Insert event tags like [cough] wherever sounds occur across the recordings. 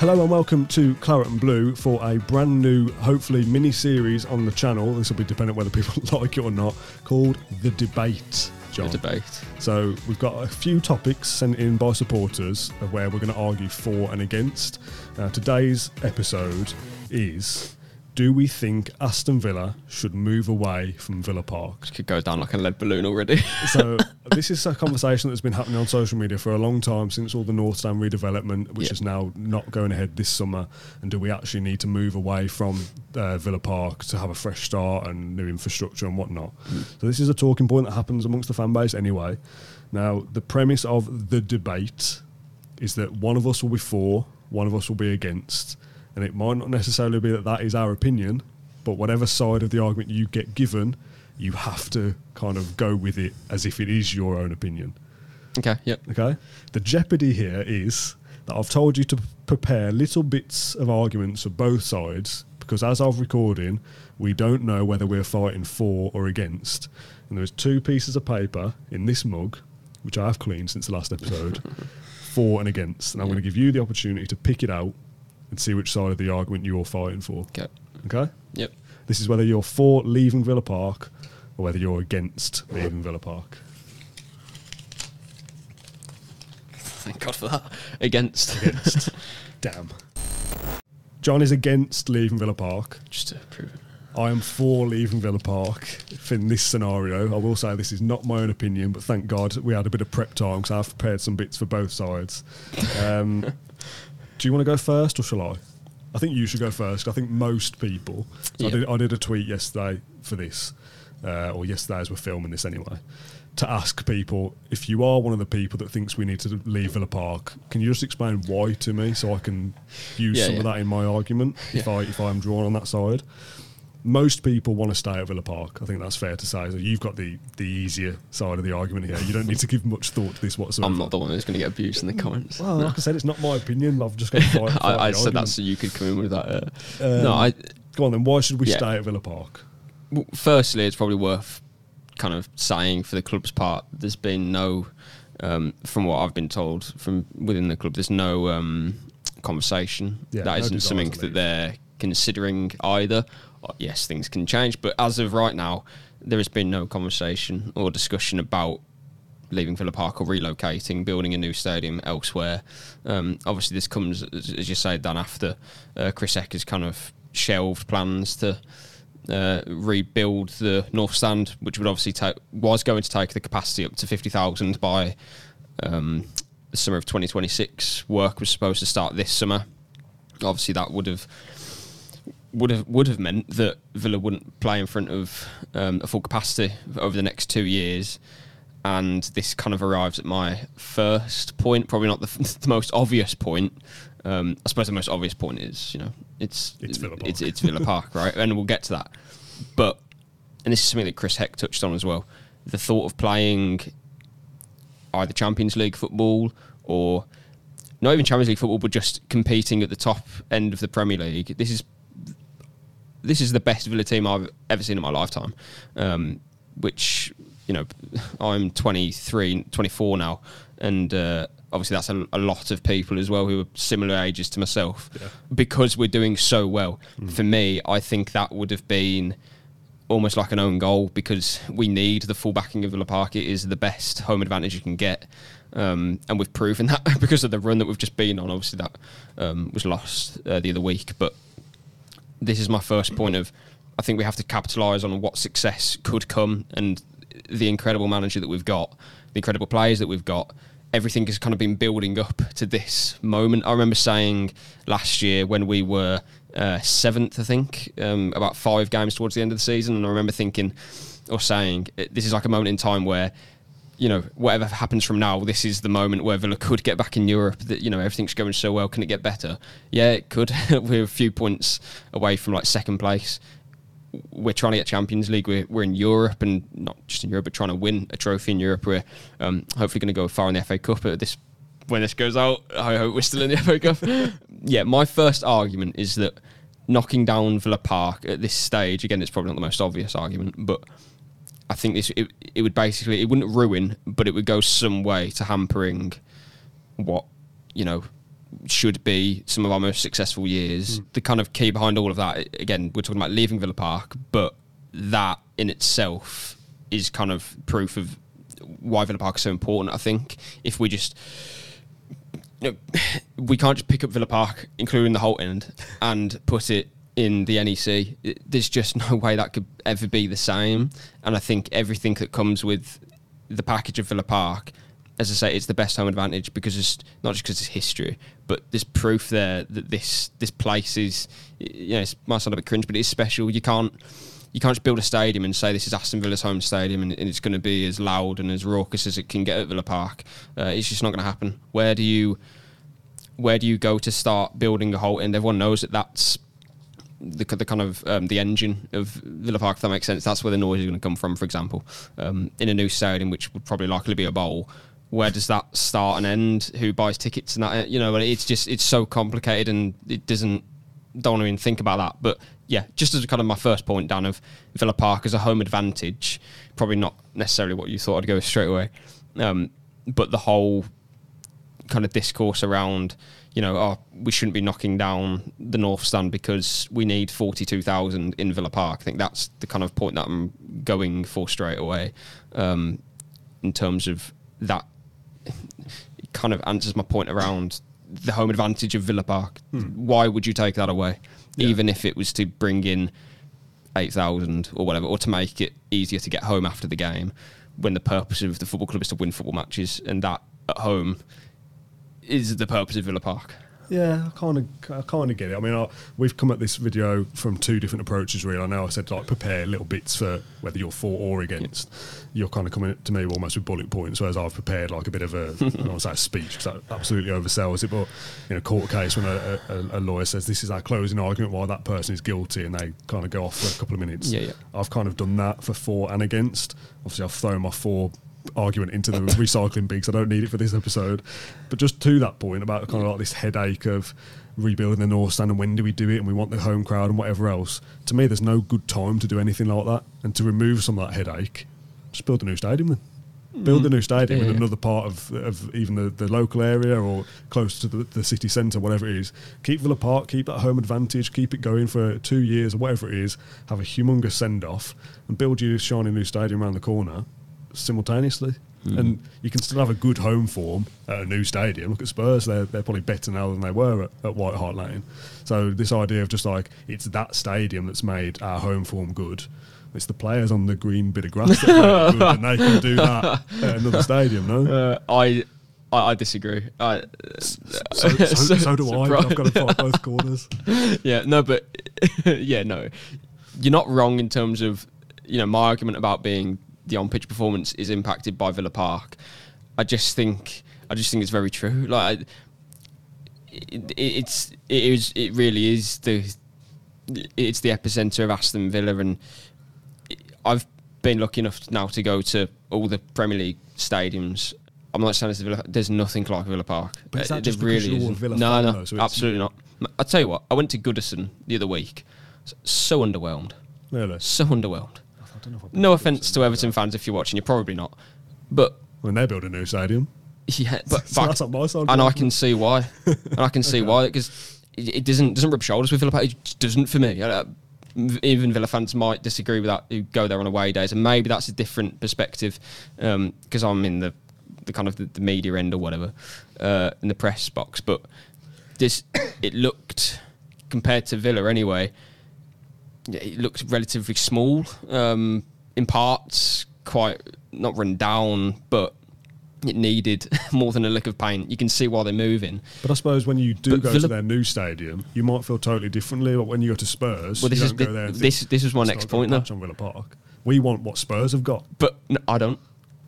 Hello and welcome to Claret and Blue for a brand new, hopefully, mini series on the channel. This will be dependent whether people [laughs] like it or not, called The Debate. John. The debate. So we've got a few topics sent in by supporters of where we're going to argue for and against. Uh, today's episode is do we think Aston Villa should move away from Villa Park? Could go down like a lead balloon already. [laughs] so this is a conversation that's been happening on social media for a long time since all the North Stand redevelopment, which Yeah. is now not going ahead this summer. And do we actually need to move away from uh, Villa Park to have a fresh start and new infrastructure and whatnot? So this is a talking point that happens amongst the fan base anyway. Now the premise of the debate is that one of us will be for, one of us will be against, and it might not necessarily be that that is our opinion, but whatever side of the argument you get given, you have to kind of go with it as if it is your own opinion. okay, yep. Okay? The jeopardy here is that I've told you to prepare little bits of arguments for both sides because as of recording, we don't know whether we're fighting for or against. And there's two pieces of paper in this mug, which I have cleaned since the last episode, [laughs] for and against. And I'm going to give you the opportunity to pick it out and see which side of the argument you're fighting for. Okay. Okay? Yep. This is whether you're for leaving Villa Park or whether you're against leaving Villa Park. [laughs] Thank God for that. Against. Against. [laughs] Damn. John is against leaving Villa Park. Just to prove it. I am for leaving Villa Park in this scenario. I will say this is not my own opinion, but thank God we had a bit of prep time because I've prepared some bits for both sides. Um, [laughs] do you want to go first or shall I? I think you should go first. I think most people. I, Yeah. did, I did a tweet yesterday for this, uh, or yesterday as we're filming this anyway, to ask people if you are one of the people that thinks we need to leave Villa Park, can you just explain why to me so I can use Yeah, some of that in my argument if I if I'm drawn on that side? Most people want to stay at Villa Park. I think that's fair to say. So you've got the, the easier side of the argument here. You don't need to give much thought to this whatsoever. I'm not the one who's going to get abused in the comments. Well, No. like I said, it's not my opinion. I've just got to fight. [laughs] fight I, I said that so you could come in with that. Uh, Um, no, I. Go on then. Why should we Yeah. stay at Villa Park? w- Firstly, it's probably worth kind of saying for the club's part, there's been no, um, from what I've been told from within the club, there's no um, conversation. Yeah, that no isn't something that they're considering either. Yes, things can change, but as of right now, there has been no conversation or discussion about leaving Villa Park or relocating, building a new stadium elsewhere. Um, obviously, this comes, as you say, Dan, after uh, Chris Heck's kind of shelved plans to uh, rebuild the North Stand, which would obviously take was going to take the capacity up to fifty thousand by um, the summer of twenty twenty six. Work was supposed to start this summer. Obviously, that would have would have would have meant that Villa wouldn't play in front of um, a full capacity over the next two years. And this kind of arrives at my first point, probably not the, [laughs] the most obvious point. Um, I suppose the most obvious point is, you know, it's It's Villa Park. It's, it's Villa Park, right? And we'll get to that. But and this is something that Chris Heck touched on as well. The thought of playing either Champions League football or not even Champions League football, but just competing at the top end of the Premier League. This is this is the best Villa team I've ever seen in my lifetime. Um, which you know, [laughs] I'm 23, 24 now, and uh, obviously that's a, a lot of people as well who are similar ages to myself. Yeah. Because we're doing so well, for me, I think that would have been almost like an own goal because we need the full backing of Villa Park. It is the best home advantage you can get. Um, and we've proven [laughs] that because of the run that we've just been on. Obviously, that um, was lost uh, the other week. But this is my first point of I think we have to capitalise on what success could come and the incredible manager that we've got, the incredible players that we've got. Everything has kind of been building up to this moment. I remember saying last year when we were uh, seventh, I think, um, about five games towards the end of the season, and I remember thinking or saying eh, this is like a moment in time where you know, whatever happens from now, this is the moment where Villa could get back in Europe. That you know, everything's going so well. Can it get better? Yeah, it could. [laughs] we're a few points away from like second place. We're trying to get Champions League. We're, we're in Europe and not just in Europe, but trying to win a trophy in Europe. We're um, hopefully going to go far in the FA Cup at this when this goes out. I hope we're still in the FA Cup. [laughs] yeah, my first argument is that knocking down Villa Park at this stage again, it's probably not the most obvious argument, but I think this it, it would basically it wouldn't ruin, but it would go some way to hampering what you know should be some of our most successful years. Hmm. The kind of key behind all of that, again, we're talking about leaving Villa Park, but that in itself is kind of proof of why Villa Park is so important. I think if we just you know, [sighs] we can't just pick up Villa Park, including the Holte End, and put it in the NEC. There's just [laughs] no way that could ever be the same. And I think everything that comes with the package of Villa Park, as I say, it's the best home advantage because it's not just because it's history, but there's proof there that this this place is, you know, it might sound a bit cringe, but it's special. You can't. You can't just build a stadium and say this is Aston Villa's home stadium and, and it's going to be as loud and as raucous as it can get at Villa Park. Uh, it's just not going to happen. Where do you where do you go to start building a Holte? end? Everyone knows that that's the, the kind of um, the engine of Villa Park, if that makes sense. That's where the noise is going to come from, for example. Um, in a new stadium, which would probably likely be a bowl, where does that start and end? Who buys tickets and that? You know, it's just it's so complicated and it doesn't don't even think about that. But yeah, just as kind of my first point, Dan, of Villa Park as a home advantage, probably not necessarily what you thought I'd go straight away. Um, but the whole kind of discourse around, you know, oh, we shouldn't be knocking down the North Stand because we need 42,000 in Villa Park. I think that's the kind of point that I'm going for straight away um, in terms of that. [laughs] It kind of answers my point around the home advantage of Villa Park. Why would you take that away? Yeah. Even if it was to bring in 8,000 or whatever, or to make it easier to get home after the game when the purpose of the football club is to win football matches and that at home is the purpose of Villa Park. Yeah, I kind of, I kind of get it. I mean, I, we've come at this video from two different approaches. Really, I know I said like prepare little bits for whether you're for or against. You're kind of coming to me almost with bullet points, whereas I've prepared like a bit of a, [laughs] I don't want to say a speech because that absolutely oversells it. But in a court case, when a, a, a lawyer says this is our closing argument why that person is guilty, and they kind of go off for a couple of minutes. Yeah, yeah. I've kind of done that for for and against. Obviously, I've thrown my for argument into the recycling bin 'cause I don't need it for this episode. But just to that point about kind of like this headache of rebuilding the North Stand and when do we do it and we want the home crowd and whatever else. To me, there's no good time to do anything like that. And to remove some of that headache, just build a new stadium then. Build a mm. new stadium in Yeah. another part of, of even the, the local area or close to the, the city centre, whatever it is. Keep Villa Park, keep that home advantage, keep it going for two years or whatever it is. Have a humongous send off and build your shiny new stadium around the corner simultaneously. And you can still have a good home form at a new stadium. Look at Spurs; they're they're probably better now than they were at, at White Hart Lane. So this idea of just like it's that stadium that's made our home form good. It's the players on the green bit of grass that good, and they can do that [laughs] at another stadium. No, Uh, I, I I disagree. I, so, [laughs] so, so do I. I've got to fight both corners. [laughs] yeah, no, but yeah, no, you're not wrong in terms of you know my argument about being the on-pitch performance is impacted by Villa Park. I just think I just think it's very true. Like it, it, it's it is it really is the it's the epicenter of Aston Villa, and I've been lucky enough now to go to all the Premier League stadiums. I'm not saying Villa. There's nothing like Villa Park. But is Uh, just you're isn't. Villa no, no, though? So absolutely not. I tell you what, I went to Goodison the other week. So underwhelmed. Really? So underwhelmed. I don't know if I've No offense to Everton fans if you're watching, you're probably not. But When they build a new stadium, [laughs] yeah, but, So [laughs] but- that's not my side and I can see why. and I can see [laughs] why because it, it doesn't doesn't rub shoulders with Villa Park. It doesn't for me. Even Villa fans might disagree with that who go there on away days, and maybe that's a different perspective because I'm in the the kind of the, the media end or whatever uh, in the press box. But this [coughs] it looked compared to Villa anyway. It looked relatively small um, in parts, quite not run down, but it needed [laughs] more than a lick of paint. You can see why they're moving. But I suppose when you do But go Villa- to their new stadium, you might feel totally differently. But when you go to Spurs, Well, this you is don't the, go there. This, this is my next point, though." on Villa Park. We want what Spurs have got. But no, I don't.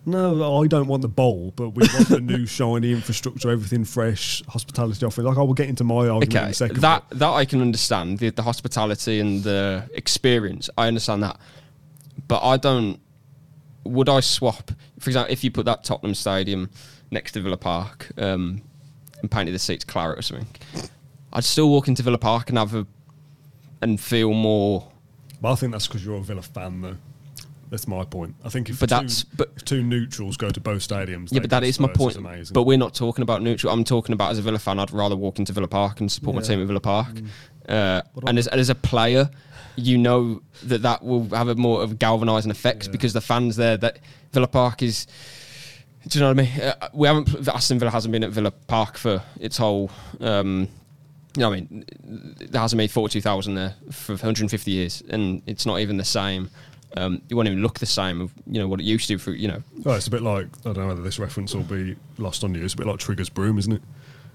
No, I don't want the bowl, but we want the new [laughs] shiny infrastructure, everything fresh, hospitality offering. Like I will get into my argument in a second. that that I can understand the, the hospitality and the experience. I understand that, but I don't. Would I swap, for example, if you put that Tottenham Stadium next to Villa Park um, and painted the seats claret or something? I'd still walk into Villa Park and have a and feel more. but I think that's because you're a Villa fan, though. That's my point. I think if, But two, that's- but- if two neutrals go to both stadiums, Yeah, but that is my point. But we're not talking about neutral. I'm talking about as a Villa fan, I'd rather walk into Villa Park and support my team at Villa Park. Mm. Uh, and as, and as a player, you know that that will have a more of a galvanising effect Yeah. because the fans there, that Villa Park is. Do you know what I mean? Uh, we haven't. Aston Villa hasn't been at Villa Park for its whole. Um, you know, what I mean, there hasn't been forty-two thousand there for 150 years, and it's not even the same. Um, it won't even look the same of you know what it used to. For you know, Oh, it's a bit like I don't know whether this reference will be lost on you. It's a bit like Trigger's broom, isn't it?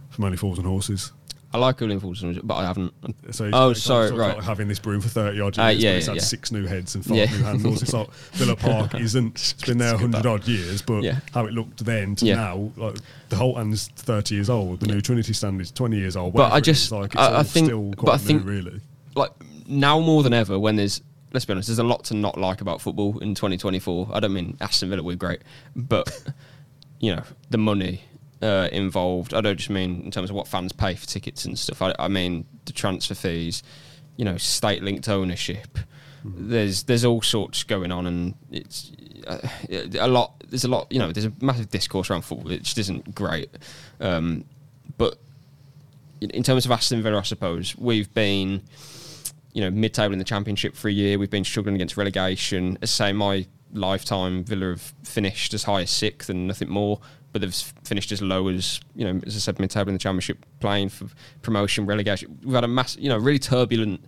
From Only Fools and Horses. I like Julian Fulton, but I haven't. So Oh, sorry, right. about having this broom for thirty odd years, Uh, yeah, it's yeah, had yeah. six new heads and five Yeah. new handles. It's like Villa [laughs] Park isn't. It's been there hundred odd years, but how it looked then to now, like the Holte End's thirty years old. The new Trinity stand is twenty years old. But I just- is, like, it's I- I think- still but quite I think- really. like now more than ever when there's let's be honest there's a lot to not like about football in 2024 i don't mean aston villa we're great but you know the money uh, involved i don't just mean in terms of what fans pay for tickets and stuff i, I mean the transfer fees you know state linked ownership there's there's all sorts going on and it's uh, a lot there's a lot you know there's a massive discourse around football it just isn't great. Um, but in terms of Aston Villa, I suppose we've been, you know, mid-table in the Championship for a year. We've been struggling against relegation. As say, my lifetime, Villa have finished as high as sixth and nothing more, but they've finished as low as you know, as I said, mid-table in the Championship, playing for promotion, relegation. We've had a mass, you know, really turbulent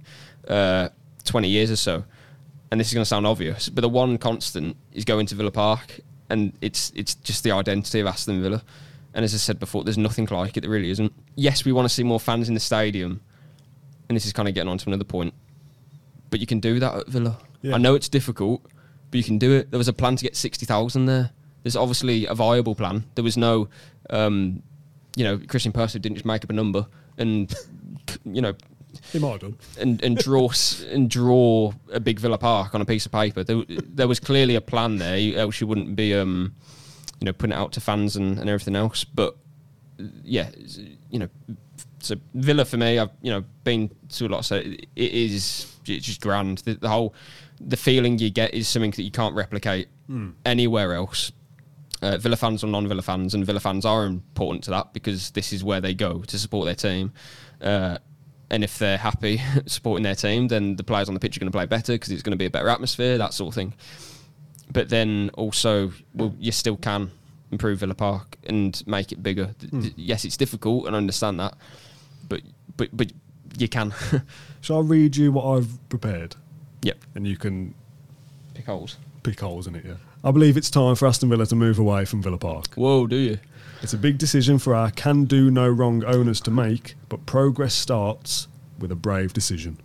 uh, twenty years or so. And this is going to sound obvious, but the one constant is going to Villa Park, and it's it's just the identity of Aston Villa. And as I said before, there's nothing like it. There really isn't. Yes, we want to see more fans in the stadium, and this is kind of getting on to another point. But you can do that at Villa. Yeah. I know it's difficult, but you can do it. There was a plan to get sixty thousand there. There's obviously a viable plan. There was no, um, you know, Christian Purslow didn't just make up a number and, you know, He might have done. and, and draw and draw a big Villa Park on a piece of paper. There, there was clearly a plan there, else you wouldn't be, um, you know, putting it out to fans and, and everything else. But yeah, you know, so Villa for me, I've you know been to a lot. So it is it's just grand. The, the whole the feeling you get is something that you can't replicate anywhere else. Uh, Villa fans or non-Villa fans, and Villa fans are important to that because this is where they go to support their team. Uh, and if they're happy [laughs] supporting their team, then the players on the pitch are going to play better because it's going to be a better atmosphere, that sort of thing. But then also, well, you still can improve Villa Park and make it bigger. Hmm. Th- Yes, it's difficult, and I understand that, but but but you can. [laughs] Shall I read you what I've prepared, yep, and you can pick holes. pick holes in it? Yeah. I believe it's time for Aston Villa to move away from Villa Park. Whoa, do you? It's a big decision for our can do no wrong owners to make, but progress starts with a brave decision.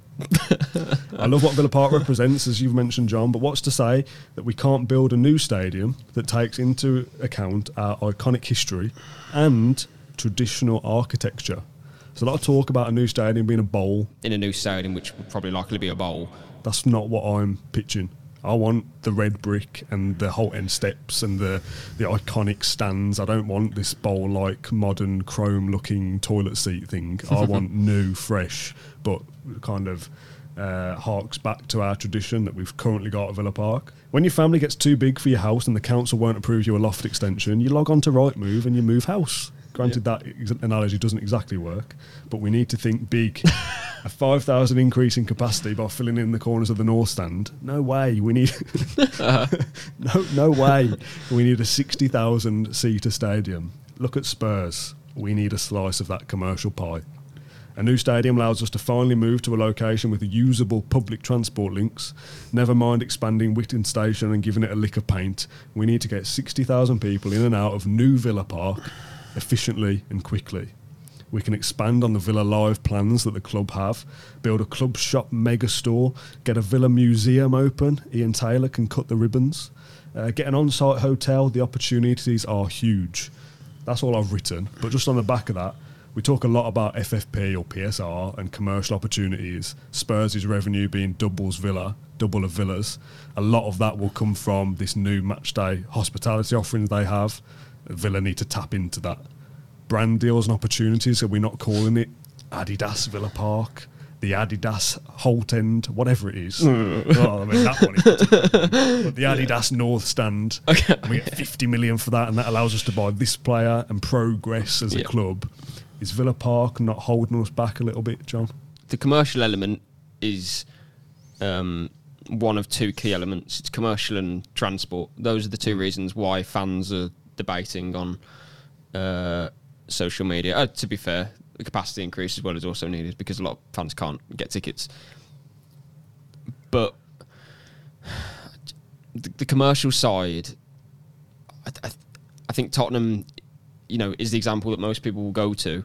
I love what Villa Park represents, as you've mentioned, John, but what's to say that we can't build a new stadium that takes into account our iconic history and traditional architecture? There's a lot of talk about a new stadium being a bowl. In a new stadium, which would probably likely be a bowl. That's not what I'm pitching. I want the red brick and the Holte End steps and the, the iconic stands. I don't want this bowl like modern chrome looking toilet seat thing. I [laughs] want new, fresh, but kind of uh, harks back to our tradition that we've currently got at Villa Park. When your family gets too big for your house and the council won't approve you a loft extension, you log on to Rightmove and you move house. Granted, that ex- analogy doesn't exactly work, but we need to think big. a 5,000 increase in capacity by filling in the corners of the North Stand? No way. We need [laughs] no, no way. We need a 60,000 seater stadium. Look at Spurs. We need a slice of that commercial pie. A new stadium allows us to finally move to a location with usable public transport links. Never mind expanding Witton Station and giving it a lick of paint. We need to get 60,000 people in and out of new Villa Park efficiently and quickly. We can expand on the Villa Live plans that the club have, build a club shop mega store, get a Villa museum open. Ian Taylor can cut the ribbons. Uh, get an on site hotel. The opportunities are huge. That's all I've written. But just on the back of that, we talk a lot about FFP or PSR and commercial opportunities. Spurs' revenue being doubles Villa, double of Villas. A lot of that will come from this new matchday hospitality offerings they have. Villa need to tap into that. Brand deals and opportunities, are we not calling it Adidas Villa Park? the Adidas Holte End, whatever it is. [laughs] oh, I mean, that one is [laughs] but the Adidas North Stand. Okay. We get 50 million for that, and that allows us to buy this player and progress as a club. Is Villa Park not holding us back a little bit, John? the commercial element is um, one of two key elements. It's commercial and transport. Those are the two reasons why fans are debating on uh, social media. Uh, to be fair, the capacity increase as well is also needed because a lot of fans can't get tickets. But the, the commercial side, I, I, I think Tottenham, you know, is the example that most people will go to.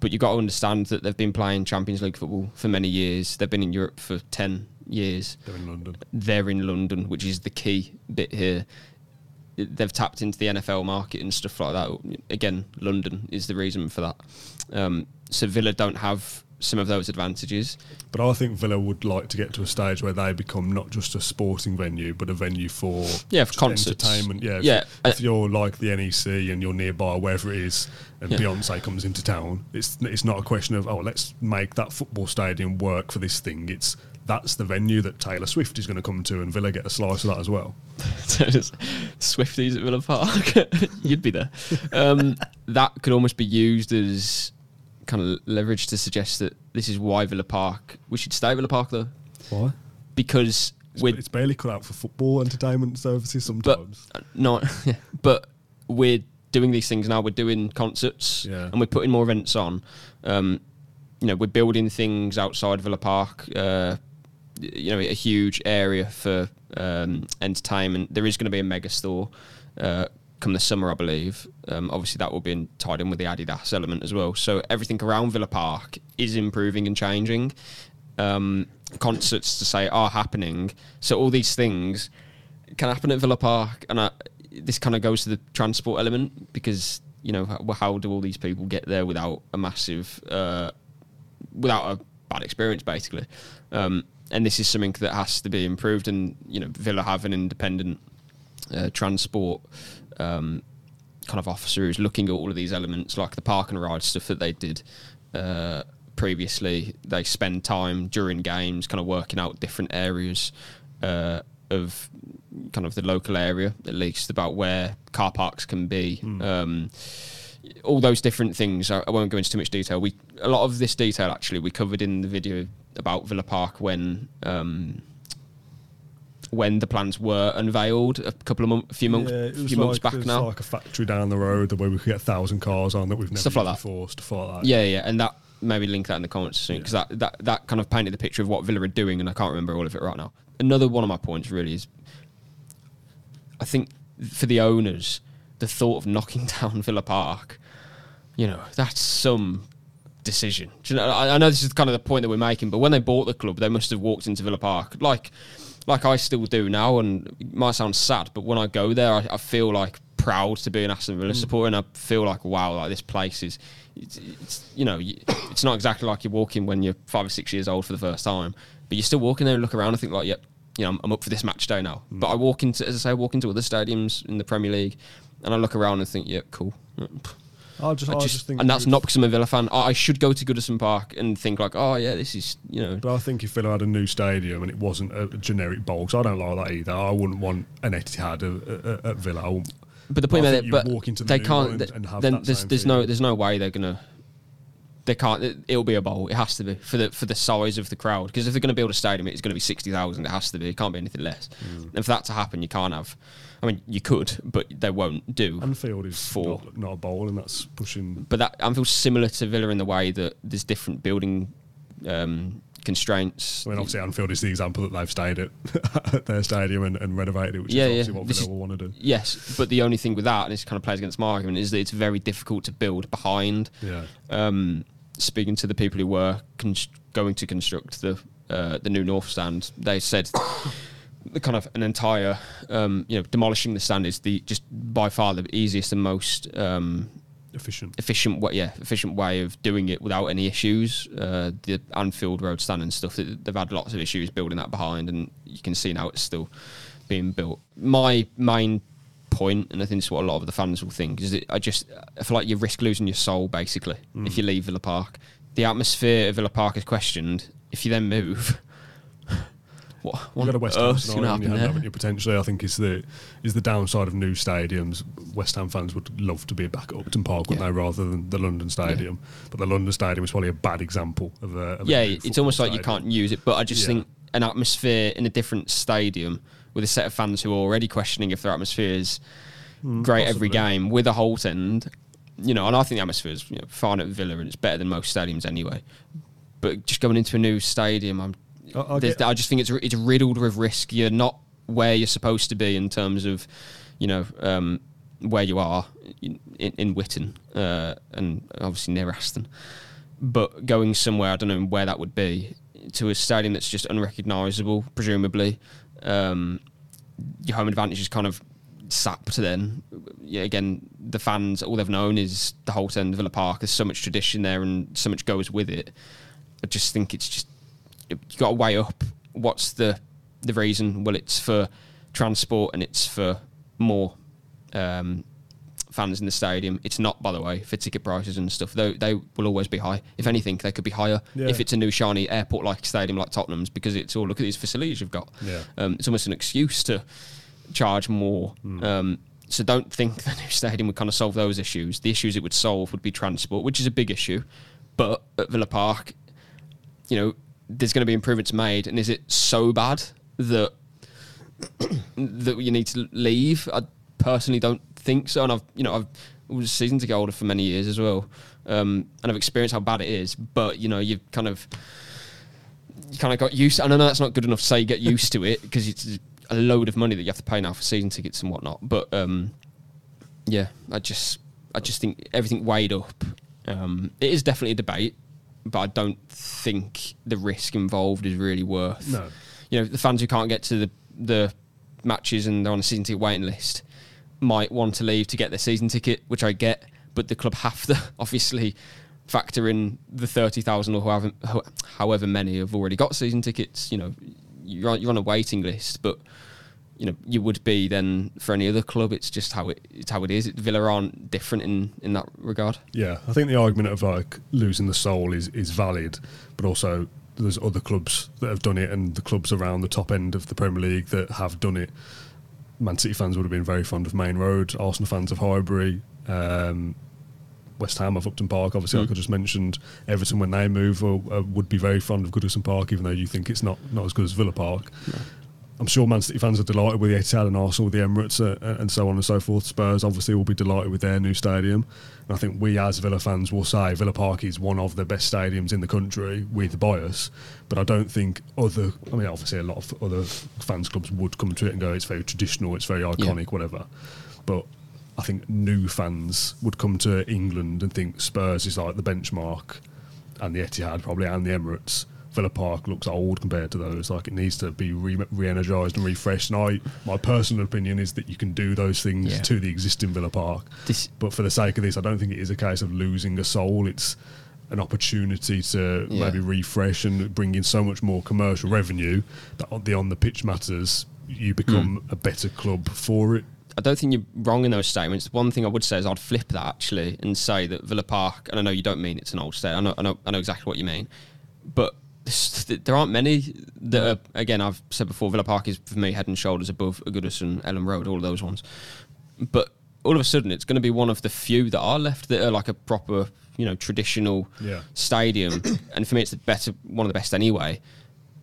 But you've got to understand that they've been playing Champions League football for many years. They've been in Europe for 10 years. They're in London. They're in London, which is the key bit here. They've tapped into the NFL market and stuff like that. Again, London is the reason for that. Um, so Villa don't have some of those advantages. But I think Villa would like to get to a stage where they become not just a sporting venue, but a venue for Yeah, for concerts. entertainment. Yeah, if- Yeah, If, uh, you're like the NEC and you're nearby, wherever it is, and Yeah. Beyonce comes into town, it's it's not a question of oh let's make that football stadium work for this thing. It's that's the venue that Taylor Swift is going to come to, and Villa get a slice of that as well. So [laughs] just Swifties at Villa Park, [laughs] you'd be there. Um, that could almost be used as kind of leverage to suggest that this is why Villa Park. We should stay at Villa Park though, Why? because It's, we're it's barely cut out for football entertainment services sometimes. uh, no, [laughs] but we're doing these things now. We're doing concerts Yeah. and we're putting more events on. Um, you know, we're building things outside Villa Park. Uh, you know, a huge area for um, entertainment. There is going to be a mega store uh, come the summer, I believe. Um, obviously, that will be in, tied in with the Adidas element as well. So everything around Villa Park is improving and changing. Um, concerts to say are happening. So all these things can happen at Villa Park, and I, this kind of goes to the transport element because you know how, do all these people get there without a massive, uh, without a bad experience, basically. Um, and this is something that has to be improved. And you know, Villa have an independent uh, transport um, kind of officer who's looking at all of these elements, like the park and ride stuff that they did uh, previously. They spend time during games, kind of working out different areas uh, of kind of the local area, at least about where car parks can be. Um, all those different things. I, I won't go into too much detail. We a lot of this detail actually we covered in the video about Villa Park when um, when the plans were unveiled a couple of months, a few months, Yeah, few months like, back there's now. like a factory down the road the way we could get a thousand cars on that we've never Stuff like that. before, stuff like that. Yeah, yeah, and that maybe link that in the comments soon because that, that that kind of painted the picture of what Villa are doing, and I can't remember all of it right now. Another one of my points really is, I think for the owners, the thought of knocking [laughs] down Villa Park, you know, that's some decision. Do you know, I, I know this is kind of the point that we're making, but when they bought the club, they must have walked into Villa Park like like I still do now, and it might sound sad, but when I go there, I, I feel like proud to be an Aston Villa mm. supporter, and I feel like wow, like this place is, it's, it's you know, it's not exactly like you're walking when you're five or six years old for the first time, but you're still walking there and look around and think like, yep, you know, I'm, I'm up for this match day now. Mm. But I walk into, as I say, I walk into other stadiums in the Premier League, and I look around and think, yep, cool. I just, I just- just think, and that's not because I'm a Villa fan. I, I should go to Goodison Park and think like, oh yeah, this is you know. But I think if Villa had a new stadium and it wasn't a, generic 'cause I don't like that either. I wouldn't want an Etihad at, Villa. But the point I about think it, but into the they can't. one and- and have then there's there's no there's no way they're gonna. They can't. it- It'll be a bowl. It has to be for the for the size of the crowd. Because if they're going to build a stadium, it's going to be sixty thousand. It has to be. It can't be anything less. Mm. And for that to happen, you can't have. I mean, you could, but they won't do. Anfield is Four. not, not a bowl, and that's pushing. But that Anfield's similar to Villa in the way that there's different building um, constraints. I mean, obviously, Anfield is the example that they've stayed at, [laughs] at their stadium and, and renovated it, which Yeah, is yeah. obviously what Villa will want to do. Yes, but the only thing with that, and this kind of plays against my argument, is that it's very difficult to build behind. Yeah. Um, speaking to the people who were const- going to construct the uh, the new North Stand, they said [coughs] the kind of an entire, um, you know, demolishing the stand is the just by far the easiest and most um, Efficient. efficient way, yeah, efficient way of doing it without any issues. Uh, the Anfield Road stand and stuff, they've had lots of issues building that behind, and you can see now it's still being built. My main point, and I think it's what a lot of the fans will think, is that I just I feel like you risk losing your soul basically hmm. if you leave Villa Park. The atmosphere of Villa Park is questioned, if you then move, [laughs] what, You've what got a West Ham scenario in happen there? haven't you? Potentially, I think is the is the downside of new stadiums. West Ham fans would love to be back at Upton Park, wouldn't Yeah. they, rather than the London Stadium? But the London Stadium is probably a bad example of a. Of a yeah, new it's almost like you can't use it. But I just Yeah. think an atmosphere in a different stadium with a set of fans who are already questioning if their atmosphere is great every Mm, game with a Holte End, you know, and I think the atmosphere is you know, fine at Villa and it's better than most stadiums anyway. But just going into a new stadium, I'm, I- I get- I just think it's it's riddled with risk. You're not where you're supposed to be in terms of, you know, um, where you are in, in, in Witton uh, and obviously near Aston. But going somewhere, I don't know where that would be, to a stadium that's just unrecognisable, presumably. Um, your home advantage is kind of sapped then. Yeah, again, the fans, all they've known is the Holte End Villa Park. There's so much tradition there and so much goes with it. I just think it's just, you've got to weigh up what's the the reason. Well, it's for transport and it's for more um, fans in the stadium. It's not, by the way, for ticket prices and stuff. Though they will always be high. If anything, they could be higher Yeah. if it's a new shiny airport-like stadium like Tottenham's because it's all look at these facilities you've got. Yeah. Um, it's almost an excuse to charge more. Um, so don't think [laughs] the new stadium would kind of solve those issues. The issues it would solve would be transport, which is a big issue. But at Villa Park, you know, there's going to be improvements made, and is it so bad that [coughs] that you need to leave? I personally don't think so, and I've you know I've was a season ticket holder for many years as well, um, and I've experienced how bad it is. But you know, you've kind of you kind of got used. And I know that's not good enough to say get used to it because it's a load of money that you have to pay now for season tickets and whatnot. But um, yeah, I just I just think everything weighed up. Um, it is definitely a debate, but I don't think the risk involved is really worth. No. You know, the fans who can't get to the the matches and they're on a season ticket waiting list might want to leave to get their season ticket, which I get, but the club have to [laughs] obviously factor in the 30,000 or however, however many have already got season tickets. You know, you're on, you're on a waiting list, but you know, you would be then for any other club. It's just how it it's how it is. Villa aren't different in in that regard. Yeah, I think the argument of like losing the soul is is valid, but also there's other clubs that have done it, and the clubs around the top end of the Premier League that have done it. Man City fans would have been very fond of Maine Road. Arsenal fans of Highbury. Um, West Ham of Upton Park, obviously, like I just mentioned. Everton, when they move, uh, uh, would be very fond of Goodison Park, even though you think it's not, not as good as Villa Park. I'm sure Man City fans are delighted with the Etihad and Arsenal the Emirates uh, and so on and so forth. Spurs obviously will be delighted with their new stadium. And I think we as Villa fans will say Villa Park is one of the best stadiums in the country with bias. But I don't think other, I mean, obviously a lot of other fans clubs would come to it and go, it's very traditional, it's very iconic, whatever. But I think new fans would come to England and think Spurs is like the benchmark and the Etihad probably and the Emirates. Villa Park looks old compared to those. Like it needs to be re- re-energized and refreshed. And I, my personal opinion is that you can do those things Yeah. to the existing Villa Park. This- but for the sake of this, I don't think it is a case of losing a soul. It's an opportunity to Yeah. maybe refresh and bring in so much more commercial revenue that on the on the pitch matters. You become Hmm. a better club for it. I don't think you're wrong in those statements. One thing I would say is I'd flip that actually and say that Villa Park, and I know you don't mean it's an old state. I know, I know, I know exactly what you mean, but there aren't many that are. Again, I've said before, Villa Park is for me head and shoulders above Goodison, Elland Road, all of those ones. But all of a sudden, it's going to be one of the few that are left that are like a proper, you know, traditional Yeah. stadium. [clears throat] and for me, it's the better, one of the best anyway.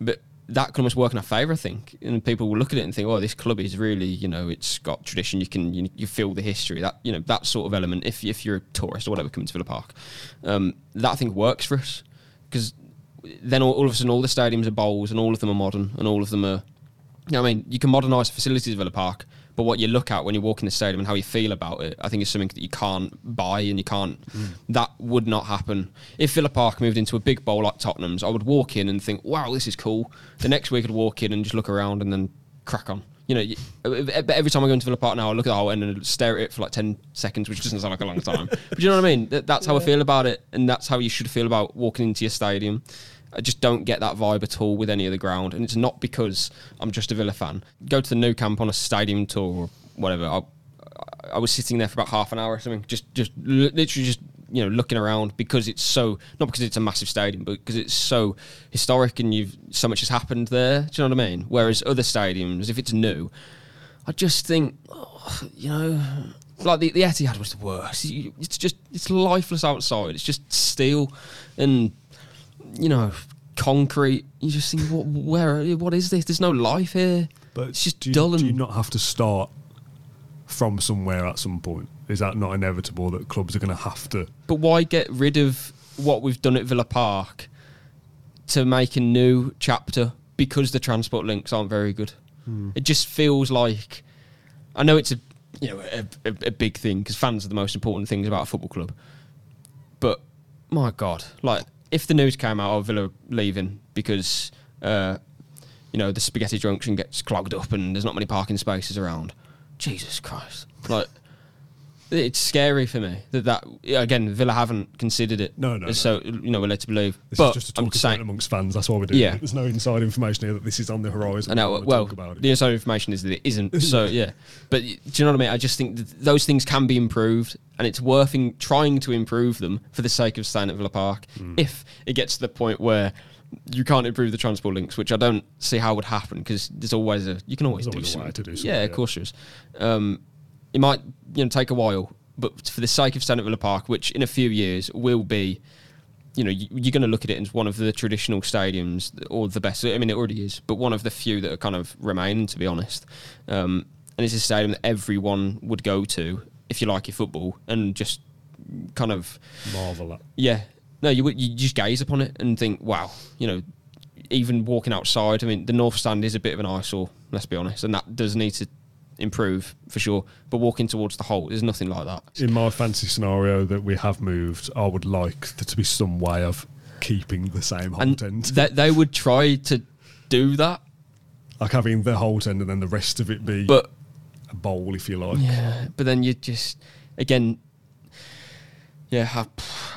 But that can almost work in our favour, I think. And people will look at it and think, "Oh, this club is really, you know, it's got tradition. You can, you, you feel the history. That, you know, that sort of element. If if you're a tourist or whatever coming to Villa Park, um, that I think works for us because then all, all of a sudden all the stadiums are bowls and all of them are modern and all of them are. You know, I mean, you can modernise facilities of Villa Park, but what you look at when you walk in the stadium and how you feel about it, I think is something that you can't buy and you can't. Mm. That would not happen if Villa Park moved into a big bowl like Tottenham's. I would walk in and think, "Wow, this is cool." The next week, I'd walk in and just look around and then crack on. You know, but every time I go into Villa Park now, I look at the Holte End and stare at it for like ten seconds, which doesn't sound like a long time. [laughs] but you know what I mean? That- That's how I feel about it, and that's how you should feel about walking into your stadium. I just don't get that vibe at all with any other ground, and it's not because I'm just a Villa fan. Go to the Nou Camp on a stadium tour or whatever. I, I was sitting there for about half an hour or something, just just literally just you know looking around because it's so not because it's a massive stadium, but because it's so historic and you've so much has happened there. Do you know what I mean? Whereas other stadiums, if it's new, I just think, oh, you know, like the, the Etihad was the worst. It's just it's lifeless outside. It's just steel and you know concrete. You just think, what, where, what is this? There's no life here. But it's just do dull and do you not have to start from somewhere at some point? Is that not inevitable that clubs are going to have to? But why get rid of what we've done at Villa Park to make a new chapter because the transport links aren't very good? It just feels like I know it's a you know a, a, a big thing because fans are the most important things about a football club. But my God, like if the news came out of Villa leaving because uh, you know the Spaghetti Junction gets clogged up and there's not many parking spaces around, Jesus Christ, like. It's scary for me that that again Villa haven't considered it. No, no, no. So you know we're led to believe. This but is just a I'm talk about saying, amongst fans. That's why we're doing. Yeah. it. There's no inside information here that this is on the horizon. I know. We Well, talk about it. the inside information is that it isn't. [laughs] So yeah, but do you know what I mean? I just think that those things can be improved, and it's worth in trying to improve them for the sake of staying at Villa Park. Hmm. If it gets to the point where you can't improve the transport links, which I don't see how would happen, because there's always a you can always There's do something. do something, yeah, of course there is. Um, it might you know take a while, but for the sake of at Villa Park, which in a few years will be you know, you- you're going to look at it as one of the traditional stadiums or the best. I mean, it already is, but one of the few that are kind of remaining, to be honest. Um, and it's a stadium that everyone would go to if you like your football and just kind of, Marvel at. yeah. No, you you just gaze upon it and think, wow, you know, even walking outside. I mean, the north stand is a bit of an eyesore. Let's be honest, and that does need to improve for sure. But walking towards the Holte, there's nothing like that. In my fancy scenario that we have moved, I would like there to be some way of keeping the same whole And end. they, they would try to do that, like having the Holte End and then the rest of it be but a bowl, if you like. Yeah, but then you just again, yeah, I,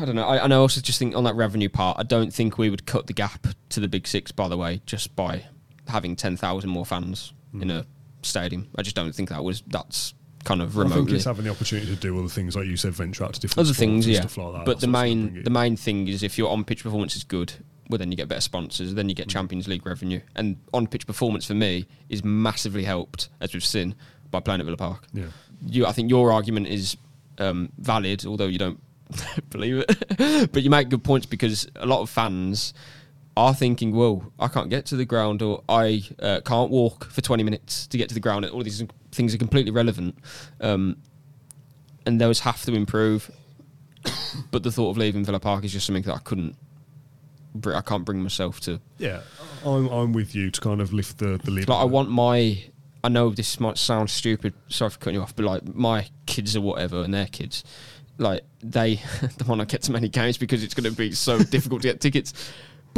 I don't know. I, and I also just think on that revenue part, I don't think we would cut the gap to the big six. By the way, just by having ten thousand more fans in a stadium, I just don't think that was that's kind of I think remotely it's having the opportunity to do other things, like you said, venture out to different other things, and yeah. stuff like that. but the main the main thing is if your on pitch performance is good, well then you get better sponsors, then you Mm. get Champions League revenue, and on pitch performance for me is massively helped as we've seen by playing at Villa Park. yeah. you, I think your argument is um, valid, although you don't [laughs] believe it. [laughs] but you make good points because a lot of fans are thinking, "Well, I can't get to the ground, or I uh, can't walk for 20 minutes to get to the ground." All these things are completely relevant, um, and those have to improve. [coughs] but the thought of leaving Villa Park is just something that I couldn't. I can't bring myself to. Yeah, I'm, I'm with you to kind of lift the, the lid. Like I want my. I know this might sound stupid. Sorry for cutting you off, but like my kids or whatever, and their kids, like they, they want to get to many games because it's going to be so difficult to get tickets.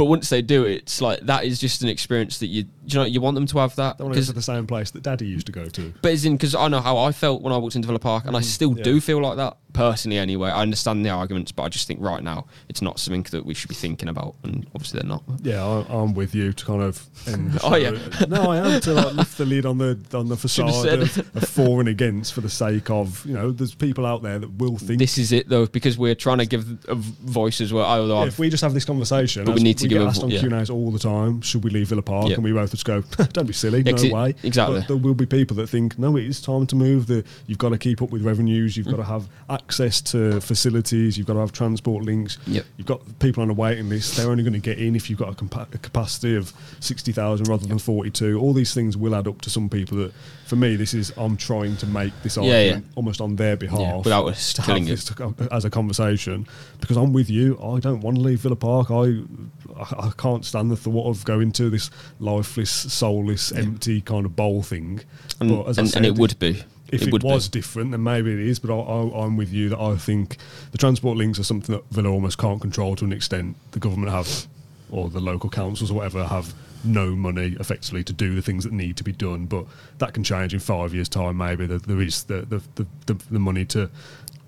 But once they do it, it's like that is just an experience that you, you know, you want them to have that. I want to go 'cause- to the same place that Daddy used to go to. but it's in because I know how I felt when I walked into Villa Park, and I mm, still yeah. do feel like that personally. Anyway, I understand the arguments, but I just think right now it's not something that we should be thinking about, and obviously they're not. Yeah, I, I'm with you to kind of. End [laughs] Oh, yeah. no, I am to like lift the lid on the on the facade of, of for and against for the sake of you know. There's people out there that will think. This is it though, because we're trying to give a voice as well. Although Yeah, if we just have this conversation, we need to get a asked on yeah. Q&As all the time. Should we leave Villa Park? Yeah. And we both just go, [laughs] "Don't be silly, no way." exactly. But there will be people that think, "No, it is time to move. The you've got to keep up with revenues. You've got to have access to facilities. You've got to have transport links. Yep. You've got people on a waiting list. They're only going to get in if you've got a, compa- a capacity of sixty thousand rather than forty-two. All these things will add up to some people. That, for me, this is I'm trying to make this argument almost on their behalf without us to have this to- as a conversation because I'm with you. I don't want to leave Villa Park. I I, I can't stand the thought of going to this lifeless, soulless, empty kind of bowl thing. and, but as I said, and it would be. If it, would was be. different, then maybe it is. But I, I, I'm with you that I think the transport links are something that Villa almost can't control to an extent. The government have, or the local councils or whatever, have no money effectively to do the things that need to be done. But that can change in five years' time. Maybe that there is the, the, the the money to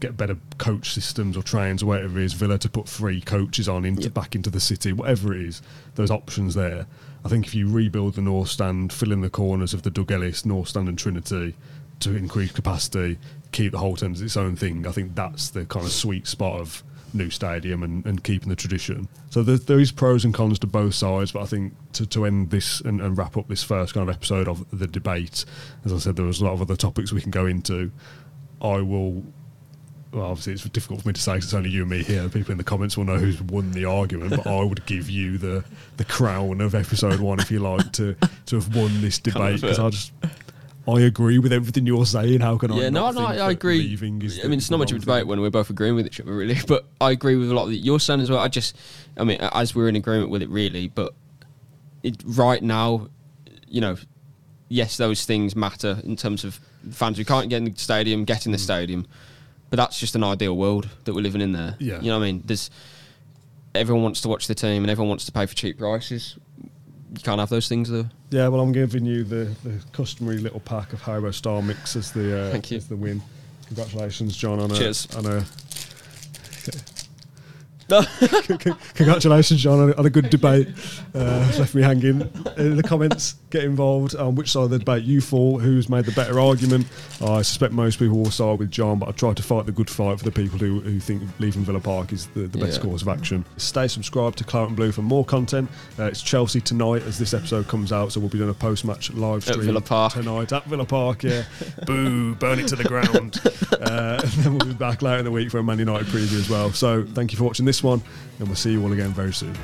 get better coach systems or trains or whatever it is. Villa to put free coaches on into Yep. back into the city, whatever it is. Those options there. I think if you rebuild the North Stand, fill in the corners of the Doug Ellis, North Stand, and Trinity to increase capacity, keep the Holte End's its own thing. I think that's the kind of sweet spot of new stadium and, and keeping the tradition. So there, there is pros and cons to both sides, but I think to, to end this and, and wrap up this first kind of episode of the debate, as I said, there was a lot of other topics we can go into. I will well, obviously it's difficult for me to say because it's only you and me here. People in the comments will know who's won the argument, but I would give you the the crown of episode one if you like to to have won this debate because I just I agree with everything you're saying. How can I? Yeah, no, not no, I, agree. I mean, it's not much of a debate thing? when we're both agreeing with each other, really. But I agree with a lot that you're saying as well. I just, I mean, as we're in agreement with it, really. But it, right now, you know, yes, those things matter in terms of fans who can't get in the stadium, get in Mm. the stadium. But that's just an ideal world that we're living in there. Yeah. You know what I mean? There's everyone wants to watch the team and everyone wants to pay for cheap prices. You can't have those things though. Yeah, well, I'm giving you the, the customary little pack of Haribo Star Mix as the uh, Thank you. as the win. Congratulations, John, on a Cheers. on a Congratulations, John, on a, on a good debate. Uh, left me hanging. In the comments, get involved on which side of the debate you fall, who's made the better argument. I suspect most people will side with John, but I tried to fight the good fight for the people who, who think leaving Villa Park is the, the best Yeah. course of action. Stay subscribed to Claret and Blue for more content. Uh, it's Chelsea tonight as this episode comes out, so we'll be doing a post match live stream At Villa Park. tonight at Villa Park. Yeah, [laughs] boo, burn it to the ground. [laughs] Uh, and then we'll be back later in the week for a Man United preview as well. So thank you for watching this one, and we'll see you all again very soon.